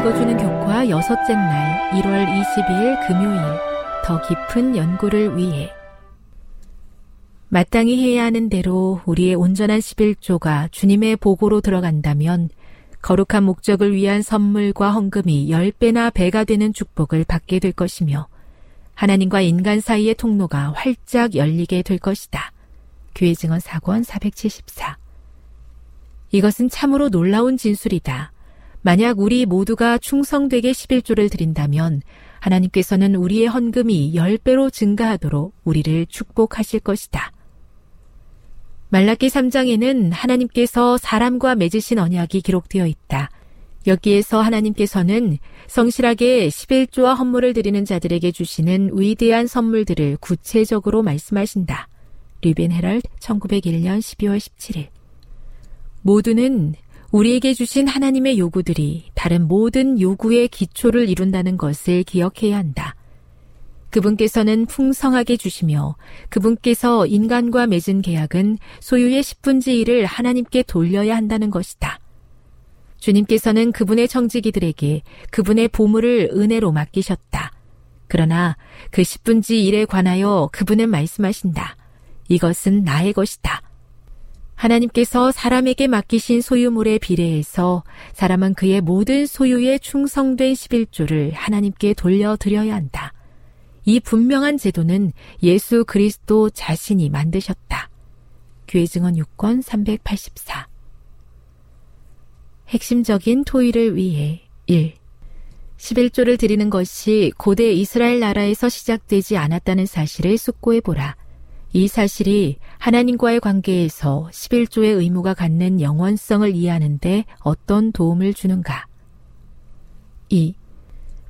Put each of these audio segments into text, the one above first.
읽어주는 교과 여섯째 날 1월 22일 금요일 더 깊은 연구를 위해 마땅히 해야 하는 대로 우리의 온전한 11조가 주님의 보고로 들어간다면 거룩한 목적을 위한 선물과 헌금이 10배나 배가 되는 축복을 받게 될 것이며 하나님과 인간 사이의 통로가 활짝 열리게 될 것이다. 교회 증언 사권 474 이것은 참으로 놀라운 진술이다. 만약 우리 모두가 충성되게 11조를 드린다면 하나님께서는 우리의 헌금이 10배로 증가하도록 우리를 축복하실 것이다. 말라기 3장에는 하나님께서 사람과 맺으신 언약이 기록되어 있다. 여기에서 하나님께서는 성실하게 11조와 헌물을 드리는 자들에게 주시는 위대한 선물들을 구체적으로 말씀하신다. 류벤 헤럴드 1901년 12월 17일. 모두는 우리에게 주신 하나님의 요구들이 다른 모든 요구의 기초를 이룬다는 것을 기억해야 한다. 그분께서는 풍성하게 주시며 그분께서 인간과 맺은 계약은 소유의 10분지 1을 하나님께 돌려야 한다는 것이다. 주님께서는 그분의 청지기들에게 그분의 보물을 은혜로 맡기셨다. 그러나 그 10분지 1에 관하여 그분은 말씀하신다. 이것은 나의 것이다. 하나님께서 사람에게 맡기신 소유물에 비례해서 사람은 그의 모든 소유에 충성된 11조를 하나님께 돌려드려야 한다. 이 분명한 제도는 예수 그리스도 자신이 만드셨다. 교회 증언 6권 384 핵심적인 토의를 위해 1. 11조를 드리는 것이 고대 이스라엘 나라에서 시작되지 않았다는 사실을 숙고해 보라. 이 사실이 하나님과의 관계에서 11조의 의무가 갖는 영원성을 이해하는데 어떤 도움을 주는가? 2.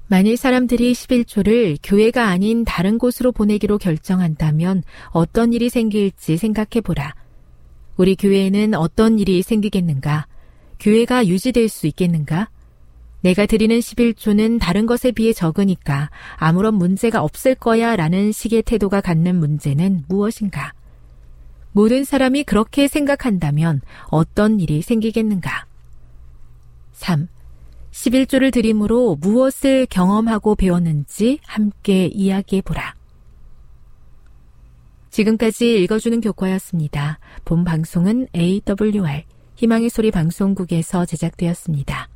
만일 사람들이 11조를 교회가 아닌 다른 곳으로 보내기로 결정한다면 어떤 일이 생길지 생각해 보라. 우리 교회에는 어떤 일이 생기겠는가? 교회가 유지될 수 있겠는가? 내가 드리는 11조는 다른 것에 비해 적으니까 아무런 문제가 없을 거야 라는 식의 태도가 갖는 문제는 무엇인가? 모든 사람이 그렇게 생각한다면 어떤 일이 생기겠는가? 3. 11조를 드림으로 무엇을 경험하고 배웠는지 함께 이야기해 보라. 지금까지 읽어주는 교과였습니다. 본 방송은 AWR 희망의 소리 방송국에서 제작되었습니다.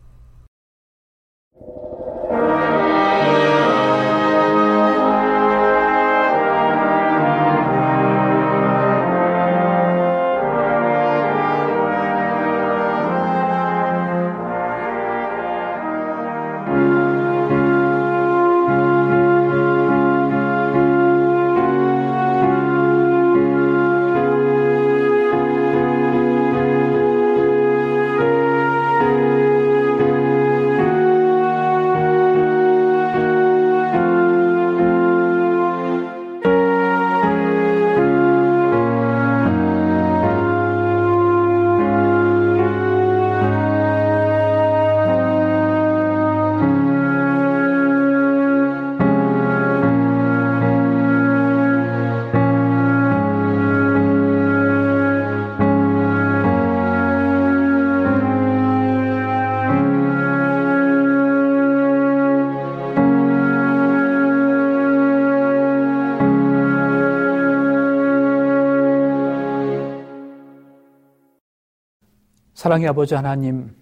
사랑의 아버지 하나님,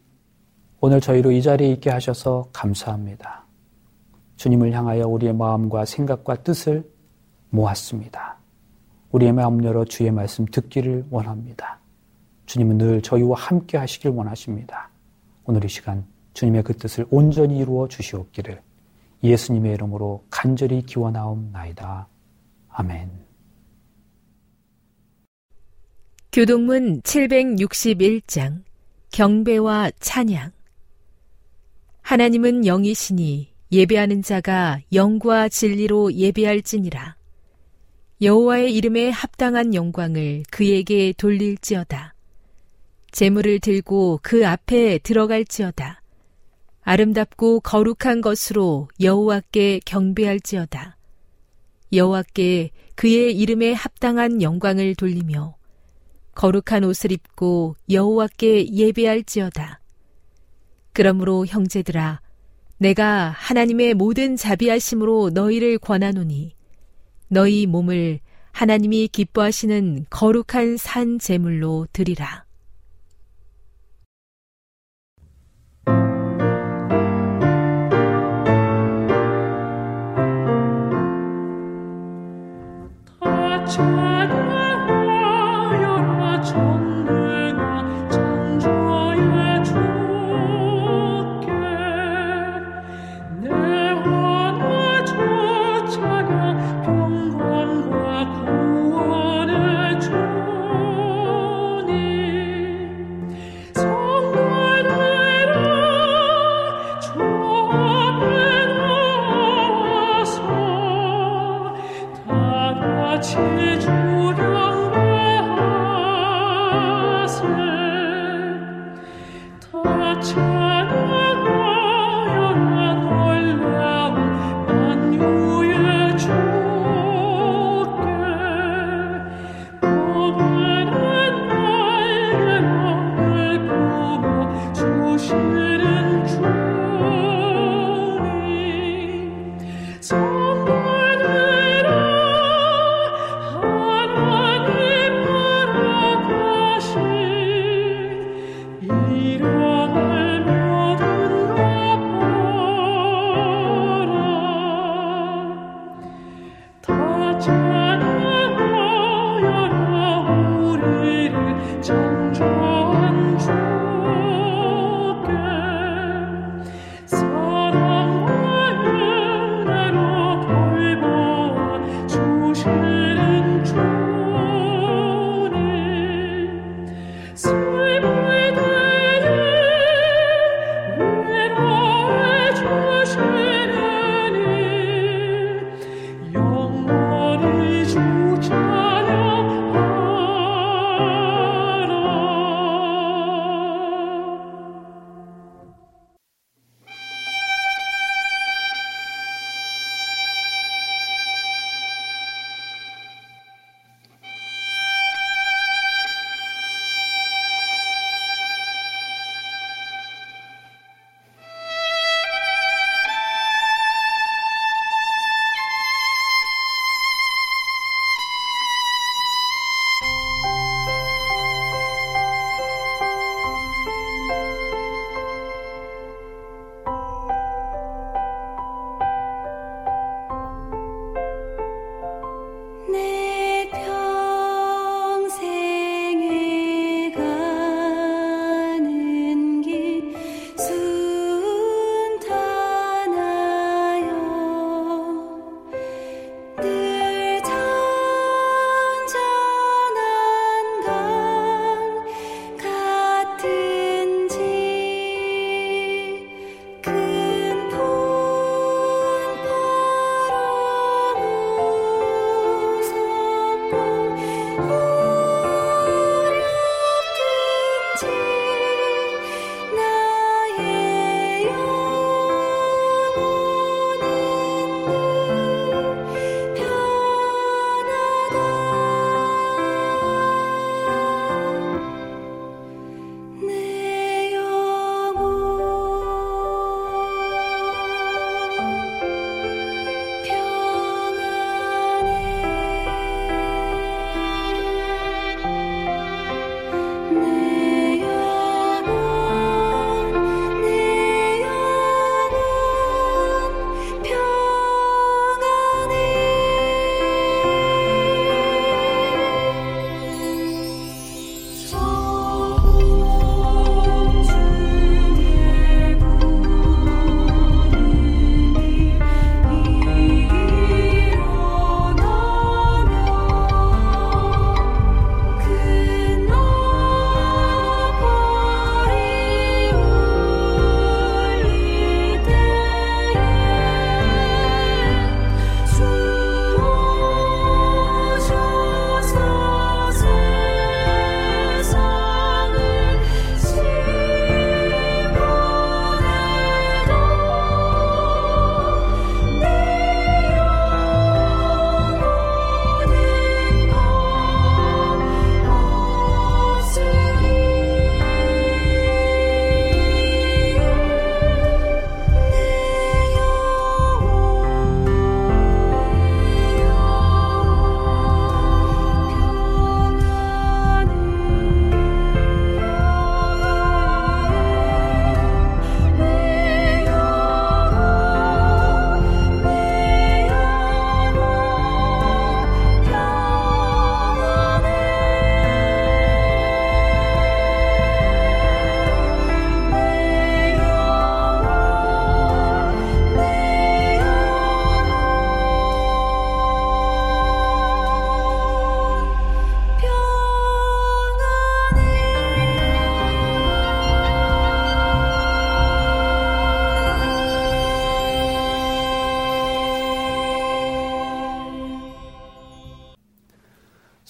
오늘 저희로 이 자리에 있게 하셔서 감사합니다. 주님을 향하여 우리의 마음과 생각과 뜻을 모았습니다. 우리의 마음 열어 주의 말씀 듣기를 원합니다. 주님은 늘 저희와 함께 하시길 원하십니다. 오늘 이 시간 주님의 그 뜻을 온전히 이루어 주시옵기를 예수님의 이름으로 간절히 기원하옵나이다. 아멘. 교동문 761장 경배와 찬양 하나님은 영이시니 예배하는 자가 영과 진리로 예배할지니라. 여호와의 이름에 합당한 영광을 그에게 돌릴지어다. 재물을 들고 그 앞에 들어갈지어다. 아름답고 거룩한 것으로 여호와께 경배할지어다. 여호와께 그의 이름에 합당한 영광을 돌리며 거룩한 옷을 입고 여호와께 예배할지어다. 그러므로 형제들아 내가 하나님의 모든 자비하심으로 너희를 권하노니 너희 몸을 하나님이 기뻐하시는 거룩한 산 제물로 드리라.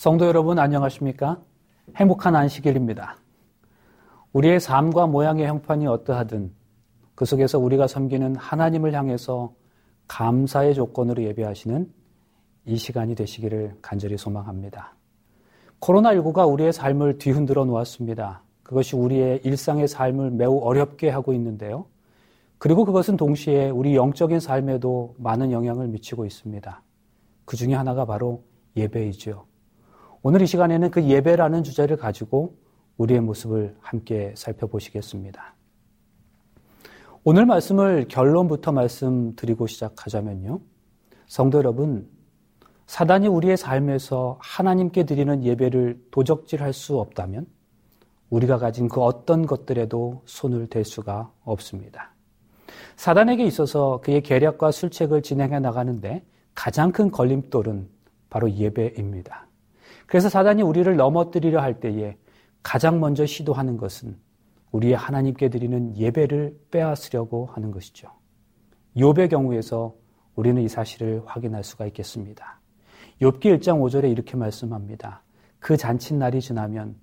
성도 여러분 안녕하십니까? 행복한 안식일입니다. 우리의 삶과 모양의 형편이 어떠하든 그 속에서 우리가 섬기는 하나님을 향해서 감사의 조건으로 예배하시는 이 시간이 되시기를 간절히 소망합니다. 코로나19가 우리의 삶을 뒤흔들어 놓았습니다. 그것이 우리의 일상의 삶을 매우 어렵게 하고 있는데요. 그리고 그것은 동시에 우리 영적인 삶에도 많은 영향을 미치고 있습니다. 그 중에 하나가 바로 예배이죠. 오늘 이 시간에는 그 예배라는 주제를 가지고 우리의 모습을 함께 살펴보시겠습니다. 오늘 말씀을 결론부터 말씀드리고 시작하자면요. 성도 여러분, 사단이 우리의 삶에서 하나님께 드리는 예배를 도적질할 수 없다면 우리가 가진 그 어떤 것들에도 손을 댈 수가 없습니다. 사단에게 있어서 그의 계략과 술책을 진행해 나가는데 가장 큰 걸림돌은 바로 예배입니다. 그래서 사단이 우리를 넘어뜨리려 할 때에 가장 먼저 시도하는 것은 우리의 하나님께 드리는 예배를 빼앗으려고 하는 것이죠. 욥의 경우에서 우리는 이 사실을 확인할 수가 있겠습니다. 욥기 1장 5절에 이렇게 말씀합니다. 그 잔칫날이 지나면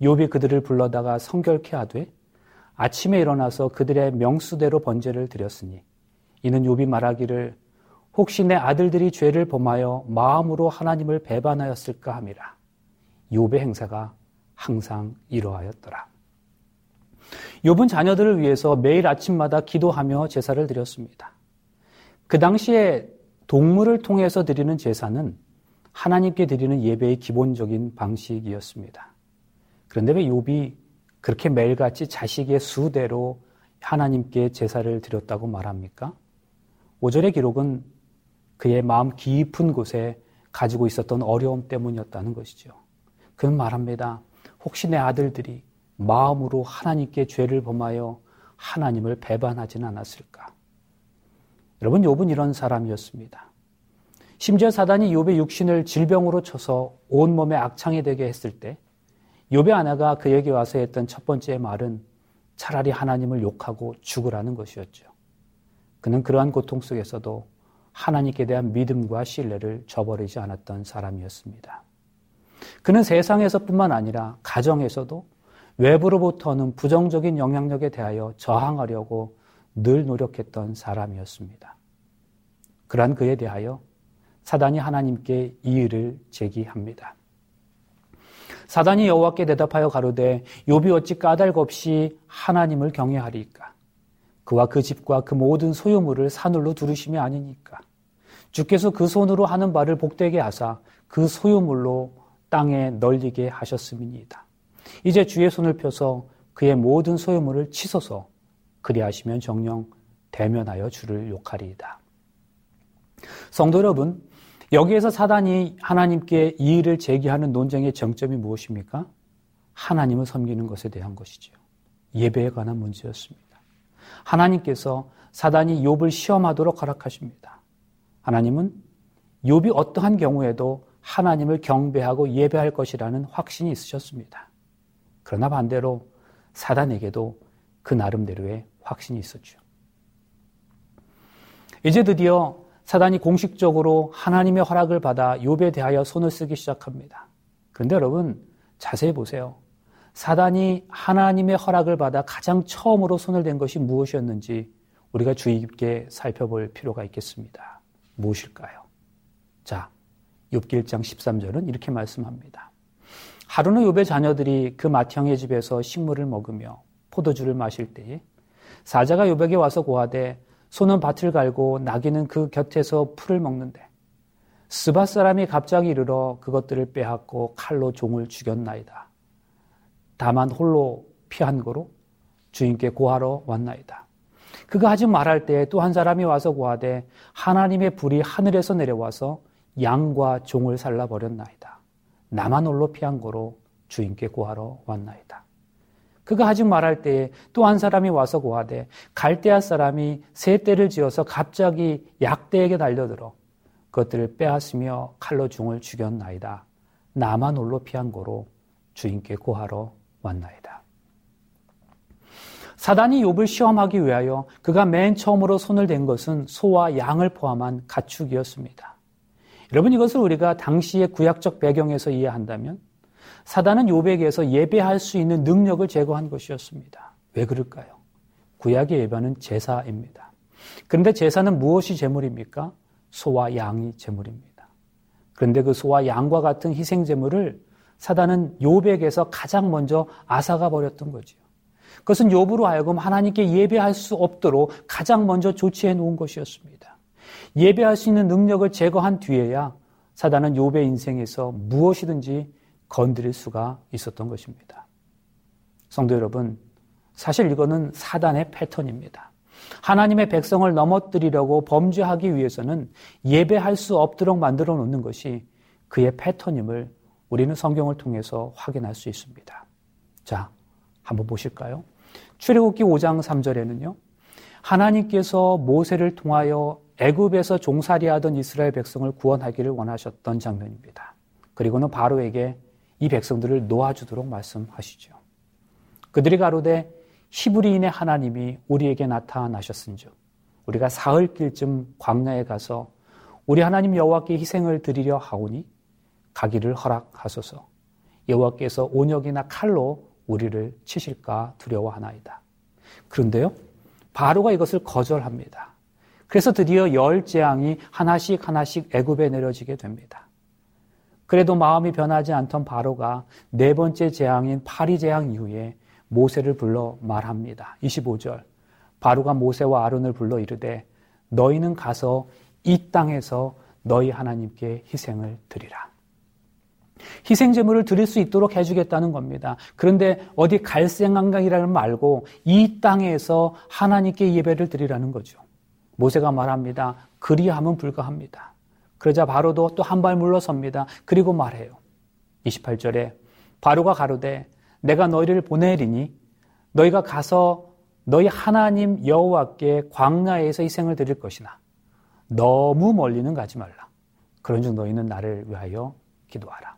욥이 그들을 불러다가 성결케 하되 아침에 일어나서 그들의 명수대로 번제를 드렸으니 이는 욥이 말하기를 혹시 내 아들들이 죄를 범하여 마음으로 하나님을 배반하였을까 함이라. 욥의 행사가 항상 이러하였더라. 욥은 자녀들을 위해서 매일 아침마다 기도하며 제사를 드렸습니다. 그 당시에 동물을 통해서 드리는 제사는 하나님께 드리는 예배의 기본적인 방식이었습니다. 그런데 왜 욥이 그렇게 매일같이 자식의 수대로 하나님께 제사를 드렸다고 말합니까? 5절의 기록은 그의 마음 깊은 곳에 가지고 있었던 어려움 때문이었다는 것이죠. 그는 말합니다. 혹시 내 아들들이 마음으로 하나님께 죄를 범하여 하나님을 배반하지는 않았을까? 여러분, 욥은 이런 사람이었습니다. 심지어 사단이 욥의 육신을 질병으로 쳐서 온 몸에 악창이 되게 했을 때 욥의 아내가 그에게 와서 했던 첫 번째 말은 차라리 하나님을 욕하고 죽으라는 것이었죠. 그는 그러한 고통 속에서도 하나님께 대한 믿음과 신뢰를 저버리지 않았던 사람이었습니다. 그는 세상에서뿐만 아니라 가정에서도 외부로부터는 부정적인 영향력에 대하여 저항하려고 늘 노력했던 사람이었습니다. 그러한 그에 대하여 사단이 하나님께 이의를 제기합니다. 사단이 여호와께 대답하여 가로되 욥이 어찌 까닭 없이 하나님을 경외하리까 그와 그 집과 그 모든 소유물을 산울로 두르심이 아니니까 주께서 그 손으로 하는 바를 복되게 하사 그 소유물로 땅에 널리게 하셨음이니이다. 이제 주의 손을 펴서 그의 모든 소유물을 치소서 그리하시면 정령 대면하여 주를 욕하리이다. 성도 여러분, 여기에서 사단이 하나님께 이의를 제기하는 논쟁의 정점이 무엇입니까? 하나님을 섬기는 것에 대한 것이죠. 예배에 관한 문제였습니다. 하나님께서 사단이 욥을 시험하도록 허락하십니다. 하나님은 욥이 어떠한 경우에도 하나님을 경배하고 예배할 것이라는 확신이 있으셨습니다. 그러나 반대로 사단에게도 그 나름대로의 확신이 있었죠. 이제 드디어 사단이 공식적으로 하나님의 허락을 받아 욥에 대하여 손을 쓰기 시작합니다. 그런데 여러분 자세히 보세요. 사단이 하나님의 허락을 받아 가장 처음으로 손을 댄 것이 무엇이었는지 우리가 주의 깊게 살펴볼 필요가 있겠습니다. 무엇일까요? 자, 욥기 1장 13절은 이렇게 말씀합니다. 하루는 욥의 자녀들이 그 맏형의 집에서 식물을 먹으며 포도주를 마실 때에 사자가 욥에게 와서 고하되 소는 밭을 갈고 나귀는 그 곁에서 풀을 먹는데 스바 사람이 갑자기 이르러 그것들을 빼앗고 칼로 종을 죽였나이다. 다만 홀로 피한 거로 주인께 고하러 왔나이다. 그가 하지 말할 때또한 사람이 와서 고하되 하나님의 불이 하늘에서 내려와서 양과 종을 살라 버렸나이다. 나만 홀로 피한 거로 주인께 고하러 왔나이다. 그가 하지 말할 때에 또 한 사람이 와서 고하되 갈대아 사람이 새 떼를 지어서 갑자기 약대에게 달려들어 그것들을 빼앗으며 칼로 중을 죽였나이다. 나만 홀로 피한 거로 주인께 고하러 왔나이다. 사단이 욥을 시험하기 위하여 그가 맨 처음으로 손을 댄 것은 소와 양을 포함한 가축이었습니다. 여러분 이것을 우리가 당시의 구약적 배경에서 이해한다면 사단은 요백에서 예배할 수 있는 능력을 제거한 것이었습니다. 왜 그럴까요? 구약의 예배는 제사입니다. 그런데 제사는 무엇이 제물입니까? 소와 양이 제물입니다. 그런데 그 소와 양과 같은 희생 제물을 사단은 요백에서 가장 먼저 앗아가 버렸던 거지요. 그것은 욥으로 하여금 하나님께 예배할 수 없도록 가장 먼저 조치해 놓은 것이었습니다. 예배할 수 있는 능력을 제거한 뒤에야 사단은 욥의 인생에서 무엇이든지 건드릴 수가 있었던 것입니다. 성도 여러분, 사실 이거는 사단의 패턴입니다. 하나님의 백성을 넘어뜨리려고 범죄하기 위해서는 예배할 수 없도록 만들어 놓는 것이 그의 패턴임을 우리는 성경을 통해서 확인할 수 있습니다. 자, 한번 보실까요? 출애굽기 5장 3절에는요. 하나님께서 모세를 통하여 애굽에서 종살이하던 이스라엘 백성을 구원하기를 원하셨던 장면입니다. 그리고는 바로에게 이 백성들을 놓아주도록 말씀하시죠. 그들이 가로되 히브리인의 하나님이 우리에게 나타나셨은즉 우리가 사흘 길쯤 광야에 가서 우리 하나님 여호와께 희생을 드리려 하오니 가기를 허락하소서. 여호와께서 온역이나 칼로 우리를 치실까 두려워하나이다. 그런데요, 바로가 이것을 거절합니다. 그래서 드디어 열 재앙이 하나씩 하나씩 애굽에 내려지게 됩니다. 그래도 마음이 변하지 않던 바로가 네 번째 재앙인 파리 재앙 이후에 모세를 불러 말합니다. 25절. 바로가 모세와 아론을 불러 이르되 너희는 가서 이 땅에서 너희 하나님께 희생을 드리라. 희생 제물을 드릴 수 있도록 해주겠다는 겁니다. 그런데 어디 갈생한강이라는 말고 이 땅에서 하나님께 예배를 드리라는 거죠. 모세가 말합니다. 그리함은 불가합니다. 그러자 바로도 또 한 발 물러섭니다. 그리고 말해요. 28절에 바로가 가로되 내가 너희를 보내리니 너희가 가서 너희 하나님 여호와께 광야에서 희생을 드릴 것이나 너무 멀리는 가지 말라. 그런즉 너희는 나를 위하여 기도하라.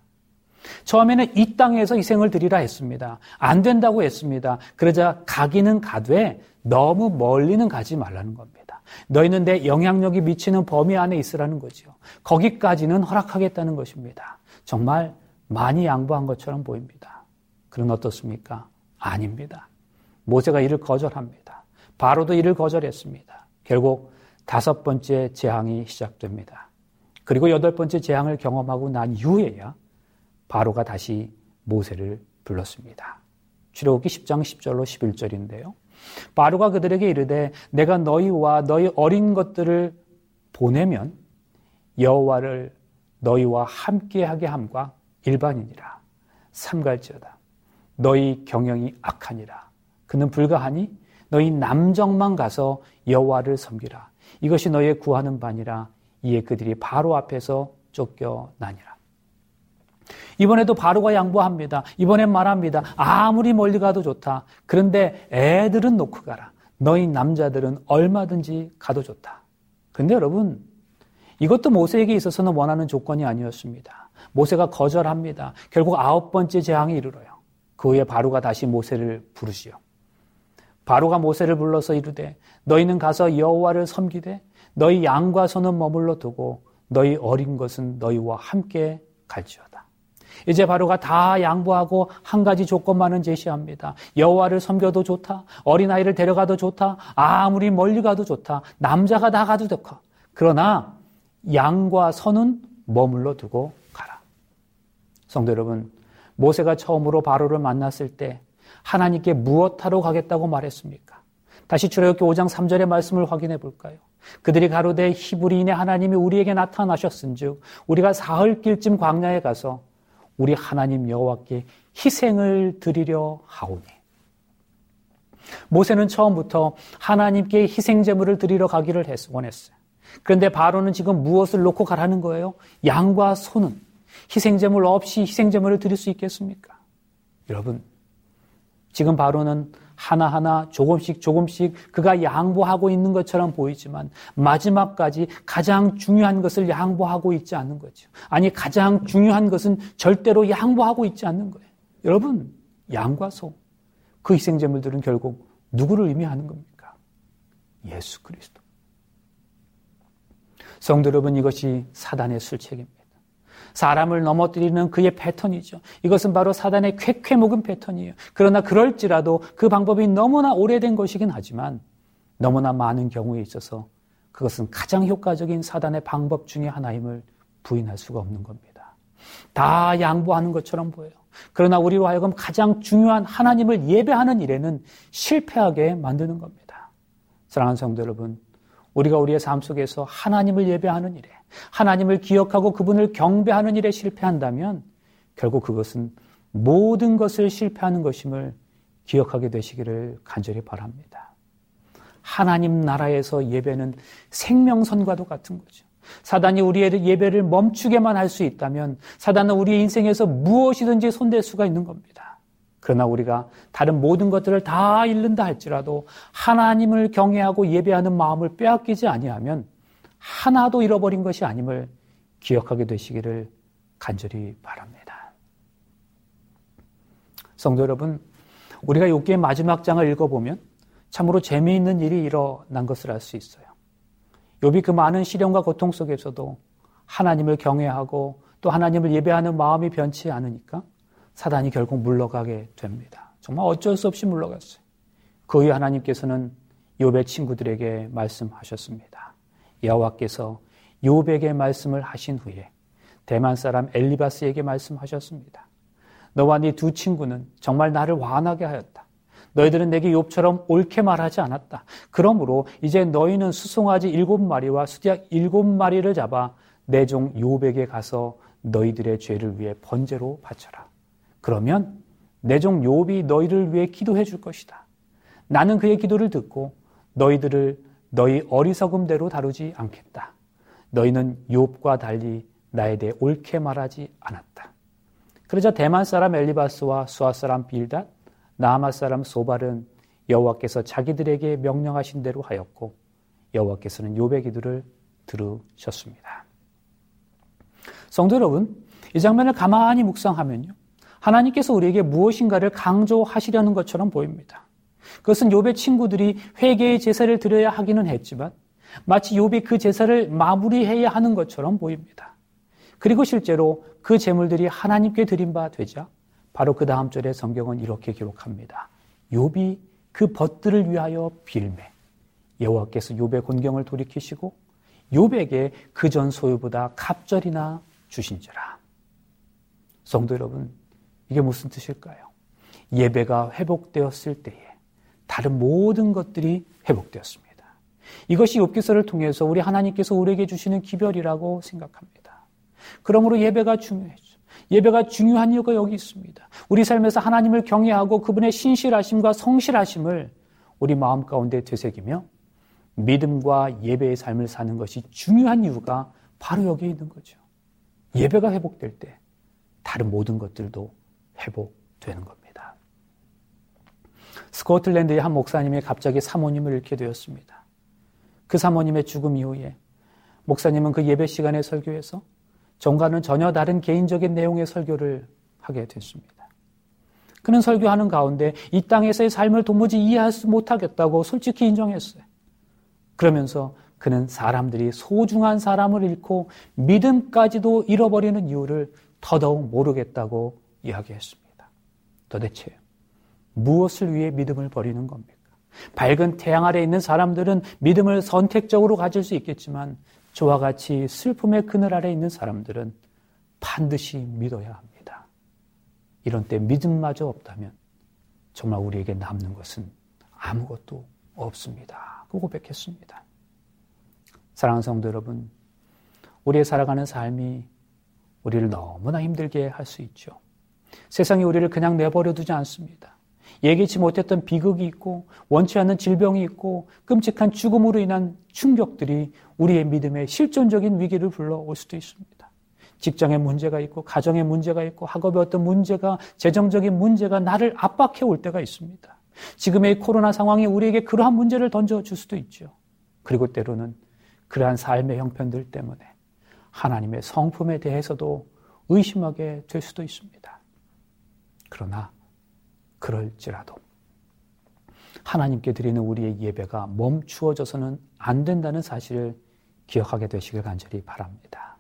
처음에는 이 땅에서 희생을 드리라 했습니다. 안 된다고 했습니다. 그러자 가기는 가되 너무 멀리는 가지 말라는 겁니다. 너희는 내 영향력이 미치는 범위 안에 있으라는 거죠. 거기까지는 허락하겠다는 것입니다. 정말 많이 양보한 것처럼 보입니다. 그런 어떻습니까? 아닙니다. 모세가 이를 거절합니다. 바로도 이를 거절했습니다. 결국 다섯 번째 재앙이 시작됩니다. 그리고 여덟 번째 재앙을 경험하고 난 이후에야 바로가 다시 모세를 불렀습니다. 출애굽기 10장 10절로 11절인데요. 바로가 그들에게 이르되 내가 너희와 너희 어린 것들을 보내면 여호와를 너희와 함께하게 함과 일반이니라. 삼갈지어다. 너희 경영이 악하니라. 그는 불가하니 너희 남정만 가서 여호와를 섬기라. 이것이 너희의 구하는 바니라. 이에 그들이 바로 앞에서 쫓겨나니라 이번에도 바로가 양보합니다. 이번엔 말합니다. 아무리 멀리 가도 좋다. 그런데 애들은 놓고 가라. 너희 남자들은 얼마든지 가도 좋다. 근데 여러분, 이것도 모세에게 있어서는 원하는 조건이 아니었습니다. 모세가 거절합니다. 결국 아홉 번째 재앙이 이르러요. 그 후에 바로가 다시 모세를 부르시오. 바로가 모세를 불러서 이르되 너희는 가서 여호와를 섬기되 너희 양과 소는 머물러 두고 너희 어린 것은 너희와 함께 갈지어다. 이제 바로가 다 양보하고 한 가지 조건만은 제시합니다. 여호와를 섬겨도 좋다. 어린아이를 데려가도 좋다. 아무리 멀리 가도 좋다. 남자가 다 가도 좋다. 그러나 양과 선은 머물러 두고 가라. 성도 여러분, 모세가 처음으로 바로를 만났을 때 하나님께 무엇하러 가겠다고 말했습니까? 다시 출애굽기 5장 3절의 말씀을 확인해 볼까요? 그들이 가로되 히브리인의 하나님이 우리에게 나타나셨은즉 우리가 사흘 길쯤 광야에 가서 우리 하나님 여호와께 희생을 드리려 하오니. 모세는 처음부터 하나님께 희생 제물을 드리러 가기를 원했어요. 그런데 바로는 지금 무엇을 놓고 가라는 거예요? 양과 소는 희생 제물 없이 희생 제물을 드릴 수 있겠습니까? 여러분, 지금 바로는 하나하나 조금씩 조금씩 그가 양보하고 있는 것처럼 보이지만 마지막까지 가장 중요한 것을 양보하고 있지 않는 거죠. 아니, 가장 중요한 것은 절대로 양보하고 있지 않는 거예요. 여러분, 양과 소, 그 희생제물들은 결국 누구를 의미하는 겁니까? 예수 그리스도. 성도 여러분 이것이 사단의 술책입니다. 사람을 넘어뜨리는 그의 패턴이죠. 이것은 바로 사단의 쾌쾌 먹은 패턴이에요. 그러나 그럴지라도 그 방법이 너무나 오래된 것이긴 하지만 너무나 많은 경우에 있어서 그것은 가장 효과적인 사단의 방법 중의 하나임을 부인할 수가 없는 겁니다. 다 양보하는 것처럼 보여요. 그러나 우리로 하여금 가장 중요한 하나님을 예배하는 일에는 실패하게 만드는 겁니다. 사랑하는 성도 여러분, 우리가 우리의 삶 속에서 하나님을 예배하는 일에, 하나님을 기억하고 그분을 경배하는 일에 실패한다면 결국 그것은 모든 것을 실패하는 것임을 기억하게 되시기를 간절히 바랍니다. 하나님 나라에서 예배는 생명선과도 같은 거죠. 사단이 우리의 예배를 멈추게만 할 수 있다면 사단은 우리의 인생에서 무엇이든지 손댈 수가 있는 겁니다. 그러나 우리가 다른 모든 것들을 다 잃는다 할지라도 하나님을 경외하고 예배하는 마음을 빼앗기지 아니하면 하나도 잃어버린 것이 아님을 기억하게 되시기를 간절히 바랍니다. 성도 여러분, 우리가 욥기의 마지막 장을 읽어보면 참으로 재미있는 일이 일어난 것을 알 수 있어요. 욥이 그 많은 시련과 고통 속에서도 하나님을 경외하고 또 하나님을 예배하는 마음이 변치 않으니까 사단이 결국 물러가게 됩니다. 정말 어쩔 수 없이 물러갔어요. 그 후에 하나님께서는 욥의 친구들에게 말씀하셨습니다. 여호와께서 욥에게 말씀을 하신 후에 대만 사람 엘리바스에게 말씀하셨습니다. 너와 네 두 친구는 정말 나를 화나게 하였다. 너희들은 내게 욥처럼 옳게 말하지 않았다. 그러므로 이제 너희는 수송아지 일곱 마리와 수디악 일곱 마리를 잡아 내종 욥에게 가서 너희들의 죄를 위해 번제로 바쳐라. 그러면 내종 욥이 너희를 위해 기도해 줄 것이다. 나는 그의 기도를 듣고 너희들을 너희 어리석음대로 다루지 않겠다. 너희는 욥과 달리 나에 대해 옳게 말하지 않았다. 그러자 대만 사람 엘리바스와 수아 사람 빌닷, 나아마 사람 소발은 여호와께서 자기들에게 명령하신 대로 하였고 여호와께서는 욥의 기도를 들으셨습니다. 성도 여러분, 이 장면을 가만히 묵상하면요. 하나님께서 우리에게 무엇인가를 강조하시려는 것처럼 보입니다. 그것은 욥의 친구들이 회개의 제사를 드려야 하기는 했지만 마치 욥이 그 제사를 마무리해야 하는 것처럼 보입니다. 그리고 실제로 그 제물들이 하나님께 드린 바 되자 바로 그 다음 절에 성경은 이렇게 기록합니다. 욥이 그 벗들을 위하여 빌매 여호와께서 욥의 곤경을 돌이키시고 욥에게 그 전 소유보다 갑절이나 주신지라. 성도 여러분, 이게 무슨 뜻일까요? 예배가 회복되었을 때에 다른 모든 것들이 회복되었습니다. 이것이 욥기서를 통해서 우리 하나님께서 우리에게 주시는 기별이라고 생각합니다. 그러므로 예배가 중요해요. 예배가 중요한 이유가 여기 있습니다. 우리 삶에서 하나님을 경외하고 그분의 신실하심과 성실하심을 우리 마음 가운데 되새기며 믿음과 예배의 삶을 사는 것이 중요한 이유가 바로 여기에 있는 거죠. 예배가 회복될 때 다른 모든 것들도 회복되는 겁니다. 스코틀랜드의 한 목사님이 갑자기 사모님을 잃게 되었습니다. 그 사모님의 죽음 이후에 목사님은 그 예배 시간에 설교에서 정과는 전혀 다른 개인적인 내용의 설교를 하게 됐습니다. 그는 설교하는 가운데 이 땅에서의 삶을 도무지 이해할 수 못하겠다고 솔직히 인정했어요. 그러면서 그는 사람들이 소중한 사람을 잃고 믿음까지도 잃어버리는 이유를 더더욱 모르겠다고 이야기했습니다. 도대체 무엇을 위해 믿음을 버리는 겁니까? 밝은 태양 아래 있는 사람들은 믿음을 선택적으로 가질 수 있겠지만 저와 같이 슬픔의 그늘 아래 있는 사람들은 반드시 믿어야 합니다. 이런 때 믿음마저 없다면 정말 우리에게 남는 것은 아무것도 없습니다. 그 고백했습니다. 사랑하는 성도 여러분, 우리의 살아가는 삶이 우리를 너무나 힘들게 할 수 있죠. 세상이 우리를 그냥 내버려 두지 않습니다. 예기치 못했던 비극이 있고 원치 않는 질병이 있고 끔찍한 죽음으로 인한 충격들이 우리의 믿음에 실존적인 위기를 불러올 수도 있습니다. 직장에 문제가 있고 가정에 문제가 있고 학업에 어떤 문제가 재정적인 문제가 나를 압박해 올 때가 있습니다. 지금의 코로나 상황이 우리에게 그러한 문제를 던져 줄 수도 있죠. 그리고 때로는 그러한 삶의 형편들 때문에 하나님의 성품에 대해서도 의심하게 될 수도 있습니다. 그러나 그럴지라도 하나님께 드리는 우리의 예배가 멈추어져서는 안 된다는 사실을 기억하게 되시길 간절히 바랍니다.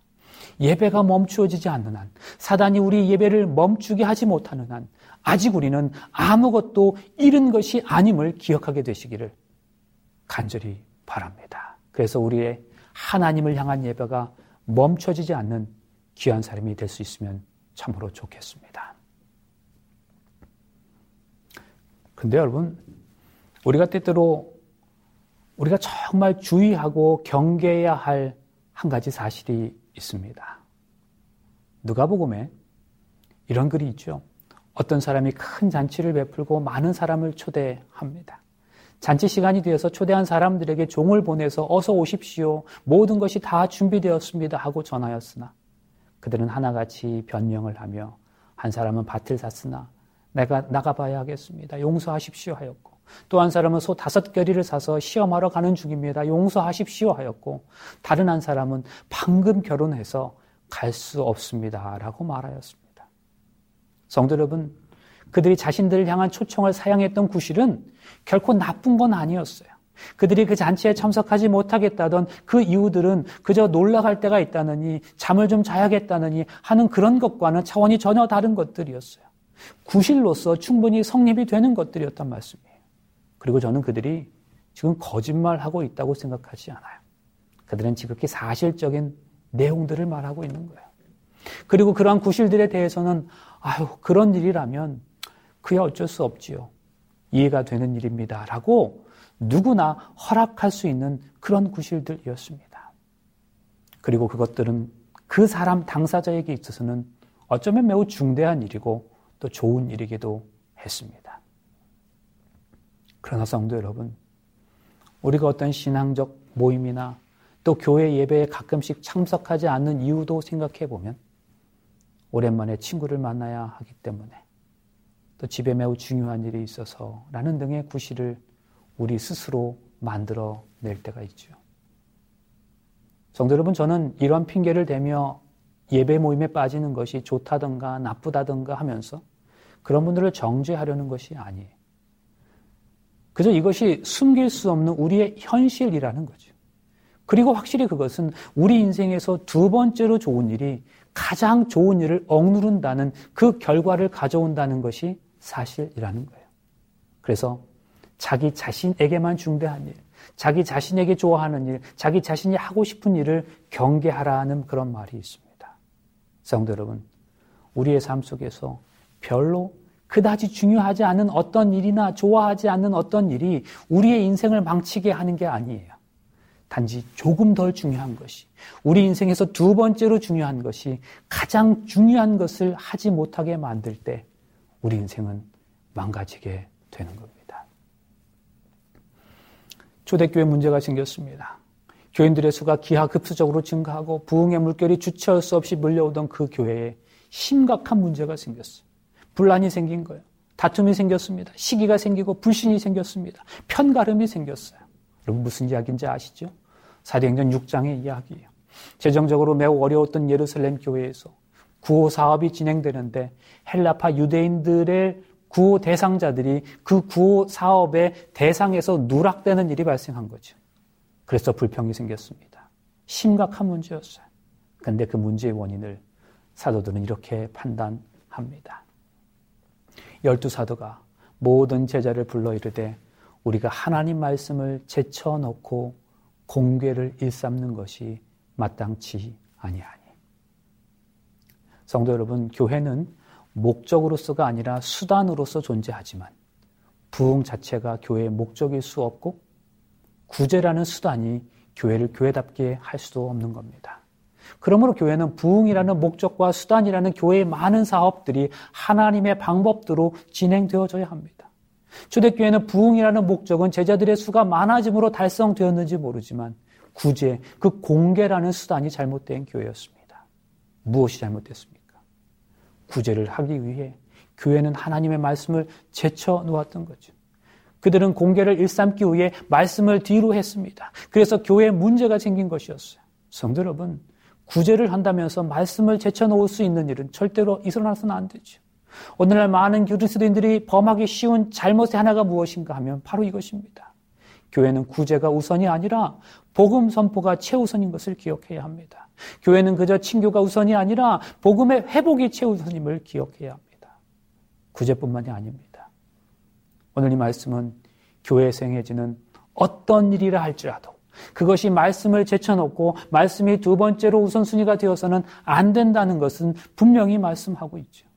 예배가 멈추어지지 않는 한, 사단이 우리 예배를 멈추게 하지 못하는 한, 아직 우리는 아무것도 잃은 것이 아님을 기억하게 되시기를 간절히 바랍니다. 그래서 우리의 하나님을 향한 예배가 멈춰지지 않는 귀한 사람이 될 수 있으면 참으로 좋겠습니다. 근데 여러분, 우리가 때때로 우리가 정말 주의하고 경계해야 할 한 가지 사실이 있습니다. 누가복음에 이런 글이 있죠. 어떤 사람이 큰 잔치를 베풀고 많은 사람을 초대합니다. 잔치 시간이 되어서 초대한 사람들에게 종을 보내서 어서 오십시오. 모든 것이 다 준비되었습니다. 하고 전하였으나 그들은 하나같이 변명을 하며 한 사람은 밭을 샀으나 내가 나가봐야 하겠습니다. 용서하십시오 하였고 또 한 사람은 소 다섯 결이를 사서 시험하러 가는 중입니다. 용서하십시오 하였고 다른 한 사람은 방금 결혼해서 갈 수 없습니다. 라고 말하였습니다. 성도 여러분, 그들이 자신들을 향한 초청을 사양했던 구실은 결코 나쁜 건 아니었어요. 그들이 그 잔치에 참석하지 못하겠다던 그 이유들은 그저 놀라갈 때가 있다느니 잠을 좀 자야겠다느니 하는 그런 것과는 차원이 전혀 다른 것들이었어요. 구실로서 충분히 성립이 되는 것들이었단 말씀이에요. 그리고 저는 그들이 지금 거짓말하고 있다고 생각하지 않아요. 그들은 지극히 사실적인 내용들을 말하고 있는 거예요. 그리고 그러한 구실들에 대해서는 아유 그런 일이라면 그야 어쩔 수 없지요. 이해가 되는 일입니다. 라고 누구나 허락할 수 있는 그런 구실들이었습니다. 그리고 그것들은 그 사람 당사자에게 있어서는 어쩌면 매우 중대한 일이고 또 좋은 일이기도 했습니다. 그러나 성도 여러분, 우리가 어떤 신앙적 모임이나 또 교회 예배에 가끔씩 참석하지 않는 이유도 생각해 보면 오랜만에 친구를 만나야 하기 때문에 또 집에 매우 중요한 일이 있어서 라는 등의 구실을 우리 스스로 만들어 낼 때가 있죠. 성도 여러분, 저는 이러한 핑계를 대며 예배 모임에 빠지는 것이 좋다든가 나쁘다든가 하면서 그런 분들을 정죄하려는 것이 아니에요. 그저 이것이 숨길 수 없는 우리의 현실이라는 거죠. 그리고 확실히 그것은 우리 인생에서 두 번째로 좋은 일이 가장 좋은 일을 억누른다는 그 결과를 가져온다는 것이 사실이라는 거예요. 그래서 자기 자신에게만 중대한 일, 자기 자신에게 좋아하는 일, 자기 자신이 하고 싶은 일을 경계하라는 그런 말이 있습니다. 성도 여러분, 우리의 삶 속에서 별로 그다지 중요하지 않은 어떤 일이나 좋아하지 않는 어떤 일이 우리의 인생을 망치게 하는 게 아니에요. 단지 조금 덜 중요한 것이, 우리 인생에서 두 번째로 중요한 것이 가장 중요한 것을 하지 못하게 만들 때 우리 인생은 망가지게 되는 겁니다. 초대교회 문제가 생겼습니다. 교인들의 수가 기하급수적으로 증가하고 부흥의 물결이 주체할 수 없이 물려오던 그 교회에 심각한 문제가 생겼어요. 분란이 생긴 거예요. 다툼이 생겼습니다. 시기가 생기고 불신이 생겼습니다. 편가름이 생겼어요. 여러분 무슨 이야기인지 아시죠? 사도행전 6장의 이야기예요. 재정적으로 매우 어려웠던 예루살렘 교회에서 구호 사업이 진행되는데 헬라파 유대인들의 구호 대상자들이 그 구호 사업의 대상에서 누락되는 일이 발생한 거죠. 그래서 불평이 생겼습니다. 심각한 문제였어요. 근데 그 문제의 원인을 사도들은 이렇게 판단합니다. 열두 사도가 모든 제자를 불러 이르되 우리가 하나님 말씀을 제쳐놓고 공개를 일삼는 것이 마땅치 아니하니. 성도 여러분, 교회는 목적으로서가 아니라 수단으로서 존재하지만 부흥 자체가 교회의 목적일 수 없고 구제라는 수단이 교회를 교회답게 할 수도 없는 겁니다. 그러므로 교회는 부흥이라는 목적과 수단이라는 교회의 많은 사업들이 하나님의 방법대로 진행되어져야 합니다. 초대교회는 부흥이라는 목적은 제자들의 수가 많아짐으로 달성되었는지 모르지만 구제, 그 공개라는 수단이 잘못된 교회였습니다. 무엇이 잘못됐습니까? 구제를 하기 위해 교회는 하나님의 말씀을 제쳐 놓았던 거죠. 그들은 공개를 일삼기 위해 말씀을 뒤로 했습니다. 그래서 교회에 문제가 생긴 것이었어요. 성도 여러분, 구제를 한다면서 말씀을 제쳐놓을 수 있는 일은 절대로 일어나서는 안 되죠. 오늘날 많은 그리스도인들이 범하기 쉬운 잘못의 하나가 무엇인가 하면 바로 이것입니다. 교회는 구제가 우선이 아니라 복음 선포가 최우선인 것을 기억해야 합니다. 교회는 그저 친교가 우선이 아니라 복음의 회복이 최우선임을 기억해야 합니다. 구제뿐만이 아닙니다. 오늘 이 말씀은 교회에서 행해지는 어떤 일이라 할지라도 그것이 말씀을 제쳐놓고 말씀이 두 번째로 우선순위가 되어서는 안 된다는 것은 분명히 말씀하고 있죠.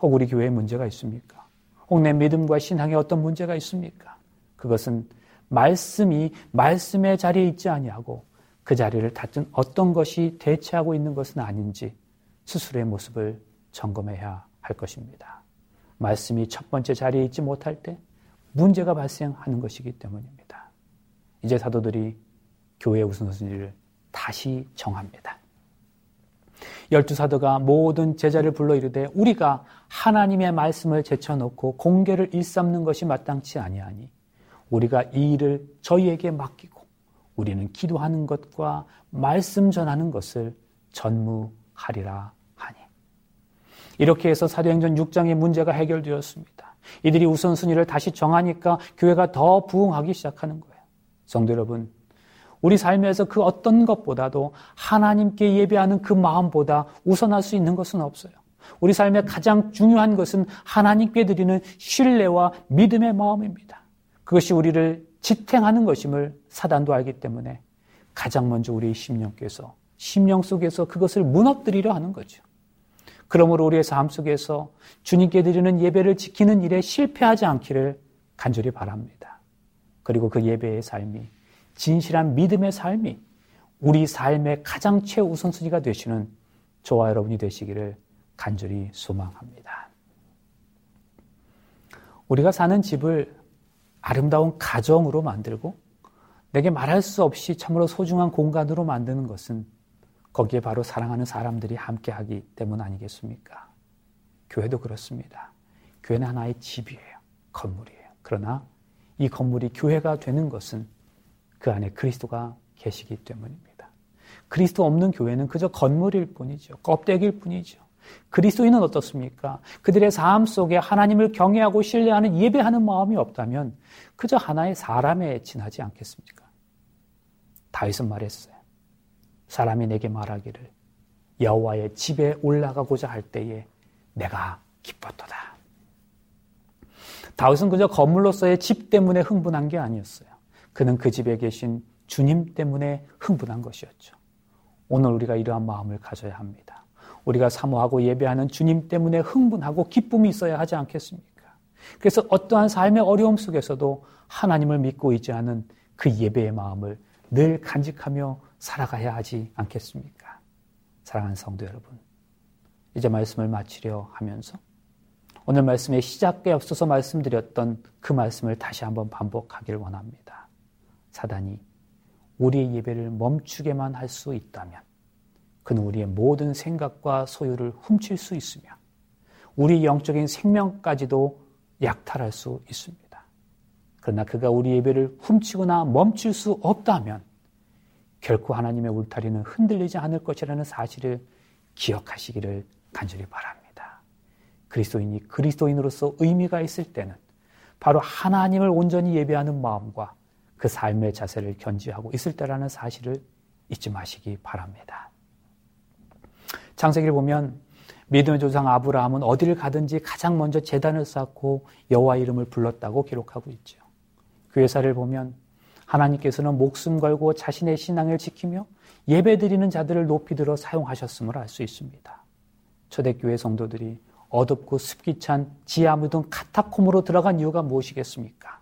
혹 우리 교회에 문제가 있습니까? 혹 내 믿음과 신앙에 어떤 문제가 있습니까? 그것은 말씀이 말씀의 자리에 있지 아니하고 그 자리를 다른 어떤 것이 대체하고 있는 것은 아닌지 스스로의 모습을 점검해야 할 것입니다. 말씀이 첫 번째 자리에 있지 못할 때 문제가 발생하는 것이기 때문입니다. 이제 사도들이 교회의 우선순위를 다시 정합니다. 열두 사도가 모든 제자를 불러 이르되 우리가 하나님의 말씀을 제쳐놓고 공개를 일삼는 것이 마땅치 아니하니 우리가 이 일을 저희에게 맡기고 우리는 기도하는 것과 말씀 전하는 것을 전무하리라 이렇게 해서 사도행전 6장의 문제가 해결되었습니다. 이들이 우선순위를 다시 정하니까 교회가 더 부흥하기 시작하는 거예요. 성도 여러분, 우리 삶에서 그 어떤 것보다도 하나님께 예배하는 그 마음보다 우선할 수 있는 것은 없어요. 우리 삶의 가장 중요한 것은 하나님께 드리는 신뢰와 믿음의 마음입니다. 그것이 우리를 지탱하는 것임을 사단도 알기 때문에 가장 먼저 우리 심령께서 심령 속에서 그것을 무너뜨리려 하는 거죠. 그러므로 우리의 삶 속에서 주님께 드리는 예배를 지키는 일에 실패하지 않기를 간절히 바랍니다. 그리고 그 예배의 삶이 진실한 믿음의 삶이 우리 삶의 가장 최우선순위가 되시는 저와 여러분이 되시기를 간절히 소망합니다. 우리가 사는 집을 아름다운 가정으로 만들고 내게 말할 수 없이 참으로 소중한 공간으로 만드는 것은 거기에 바로 사랑하는 사람들이 함께 하기 때문 아니겠습니까? 교회도 그렇습니다. 교회는 하나의 집이에요. 건물이에요. 그러나 이 건물이 교회가 되는 것은 그 안에 그리스도가 계시기 때문입니다. 그리스도 없는 교회는 그저 건물일 뿐이죠. 껍데기일 뿐이죠. 그리스도인은 어떻습니까? 그들의 삶 속에 하나님을 경외하고 신뢰하는 예배하는 마음이 없다면 그저 하나의 사람에 지나지 않겠습니까? 다윗은 말했어요. 사람이 내게 말하기를 여호와의 집에 올라가고자 할 때에 내가 기뻤도다. 다윗은 그저 건물로서의 집 때문에 흥분한 게 아니었어요. 그는 그 집에 계신 주님 때문에 흥분한 것이었죠. 오늘 우리가 이러한 마음을 가져야 합니다. 우리가 사모하고 예배하는 주님 때문에 흥분하고 기쁨이 있어야 하지 않겠습니까? 그래서 어떠한 삶의 어려움 속에서도 하나님을 믿고 있지 않은 그 예배의 마음을 늘 간직하며 살아가야 하지 않겠습니까? 사랑하는 성도 여러분. 이제 말씀을 마치려 하면서 오늘 말씀의 시작에 앞서서 말씀드렸던 그 말씀을 다시 한번 반복하길 원합니다. 사단이 우리의 예배를 멈추게만 할 수 있다면 그는 우리의 모든 생각과 소유를 훔칠 수 있으며 우리 영적인 생명까지도 약탈할 수 있습니다. 그러나 그가 우리 예배를 훔치거나 멈출 수 없다면 결코 하나님의 울타리는 흔들리지 않을 것이라는 사실을 기억하시기를 간절히 바랍니다. 그리스도인이 그리스도인으로서 의미가 있을 때는 바로 하나님을 온전히 예배하는 마음과 그 삶의 자세를 견지하고 있을 때라는 사실을 잊지 마시기 바랍니다. 창세기를 보면 믿음의 조상 아브라함은 어디를 가든지 가장 먼저 재단을 쌓고 여호와 이름을 불렀다고 기록하고 있죠. 교회사를 보면 하나님께서는 목숨 걸고 자신의 신앙을 지키며 예배드리는 자들을 높이 들어 사용하셨음을 알 수 있습니다. 초대교회 성도들이 어둡고 습기 찬 지하 묻은 카타콤으로 들어간 이유가 무엇이겠습니까?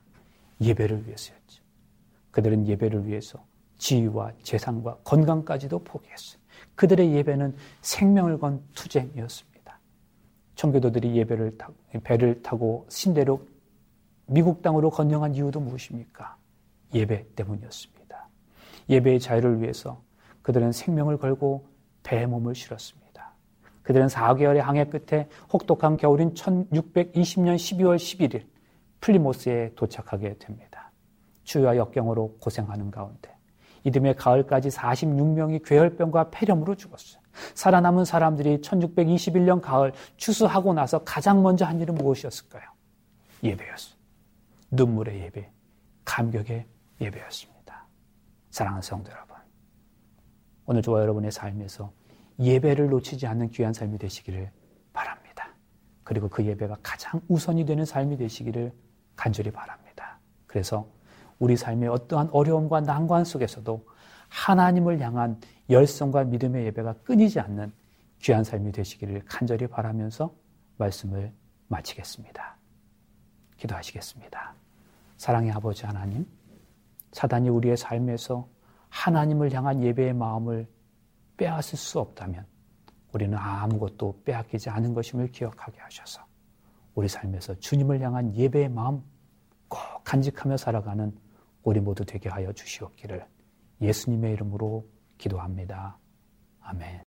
예배를 위해서였죠. 그들은 예배를 위해서 지위와 재산과 건강까지도 포기했어요. 그들의 예배는 생명을 건 투쟁이었습니다. 청교도들이 예배를 타고, 배를 타고 신대로 미국 땅으로 건너간 이유도 무엇입니까? 예배 때문이었습니다. 예배의 자유를 위해서 그들은 생명을 걸고 배에 몸을 실었습니다. 그들은 4개월의 항해 끝에 혹독한 겨울인 1620년 12월 11일 플리모스에 도착하게 됩니다. 주와 역경으로 고생하는 가운데 이듬해 가을까지 46명이 괴혈병과 폐렴으로 죽었어요. 살아남은 사람들이 1621년 가을 추수하고 나서 가장 먼저 한 일은 무엇이었을까요? 예배였어요. 눈물의 예배, 감격의 예배였습니다. 사랑하는 성도 여러분. 오늘 저와 여러분의 삶에서 예배를 놓치지 않는 귀한 삶이 되시기를 바랍니다. 그리고 그 예배가 가장 우선이 되는 삶이 되시기를 간절히 바랍니다. 그래서 우리 삶의 어떠한 어려움과 난관 속에서도 하나님을 향한 열성과 믿음의 예배가 끊이지 않는 귀한 삶이 되시기를 간절히 바라면서 말씀을 마치겠습니다. 기도하시겠습니다. 사랑의 아버지 하나님, 사단이 우리의 삶에서 하나님을 향한 예배의 마음을 빼앗을 수 없다면 우리는 아무것도 빼앗기지 않은 것임을 기억하게 하셔서 우리 삶에서 주님을 향한 예배의 마음 꼭 간직하며 살아가는 우리 모두 되게 하여 주시옵기를 예수님의 이름으로 기도합니다. 아멘.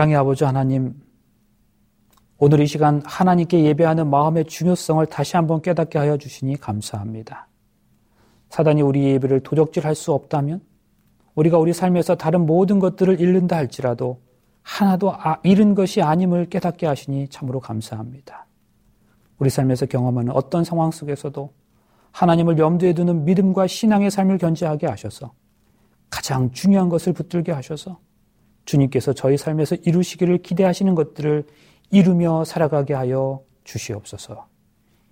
사랑의 아버지 하나님, 오늘 이 시간 하나님께 예배하는 마음의 중요성을 다시 한번 깨닫게 하여 주시니 감사합니다. 사단이 우리 예배를 도적질할 수 없다면 우리가 우리 삶에서 다른 모든 것들을 잃는다 할지라도 하나도 아, 잃은 것이 아님을 깨닫게 하시니 참으로 감사합니다. 우리 삶에서 경험하는 어떤 상황 속에서도 하나님을 염두에 두는 믿음과 신앙의 삶을 견지하게 하셔서 가장 중요한 것을 붙들게 하셔서 주님께서 저희 삶에서 이루시기를 기대하시는 것들을 이루며 살아가게 하여 주시옵소서.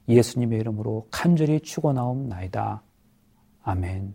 예수님의 이름으로 간절히 축원하옵나이다. 아멘.